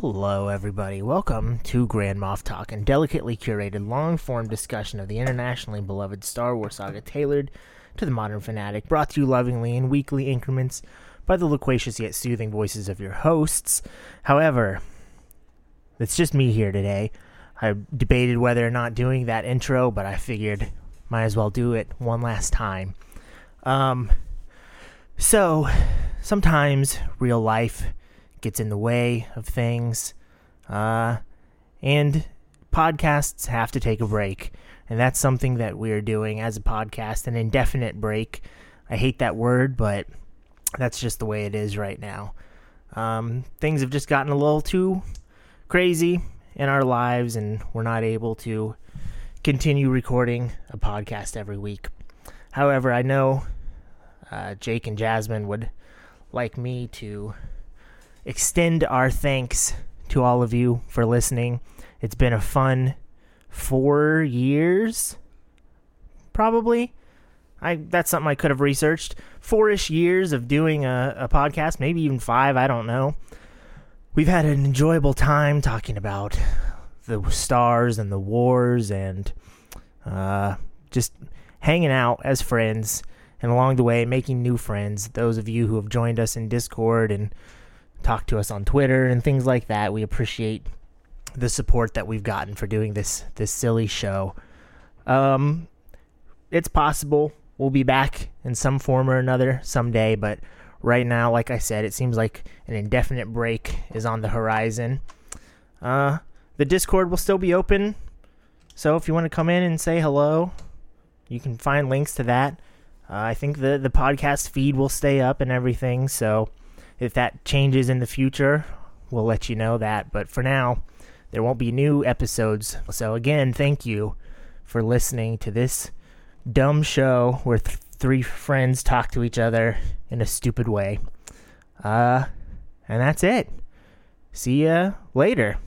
Hello, everybody. Welcome to Grand Moff Talk, and delicately curated long form discussion of the internationally beloved Star Wars saga tailored to the modern fanatic, brought to you lovingly in weekly increments by the loquacious yet soothing voices of your hosts. However, it's just me here today. I debated whether or not doing that intro, but I figured might as well do it one last time. Um, so sometimes real life gets in the way of things, uh, and podcasts have to take a break, and that's something that we're doing as a podcast, an indefinite break. I hate that word, but that's just the way it is right now. Um, things have just gotten a little too crazy in our lives, and we're not able to continue recording a podcast every week. However, I know uh, Jake and Jasmine would like me to extend our thanks to all of you for listening. It's been a fun four years, probably. I that's something I could have researched. Four-ish years of doing a, a podcast, maybe even five. I don't know. We've had an enjoyable time talking about the stars and the wars and uh, just hanging out as friends and along the way making new friends. Those of you who have joined us in Discord and talked to us on Twitter and things like that, we appreciate the support that we've gotten for doing this this silly show. Um, it's possible we'll be back in some form or another someday, but right now, like I said, it seems like an indefinite break is on the horizon. Uh, the Discord will still be open, so if you want to come in and say hello, you can find links to that. Uh, I think the the podcast feed will stay up and everything. So if that changes in the future, we'll let you know that. But for now, there won't be new episodes. So again, thank you for listening to this dumb show where th- three friends talk to each other in a stupid way. Uh, and that's it. See ya later.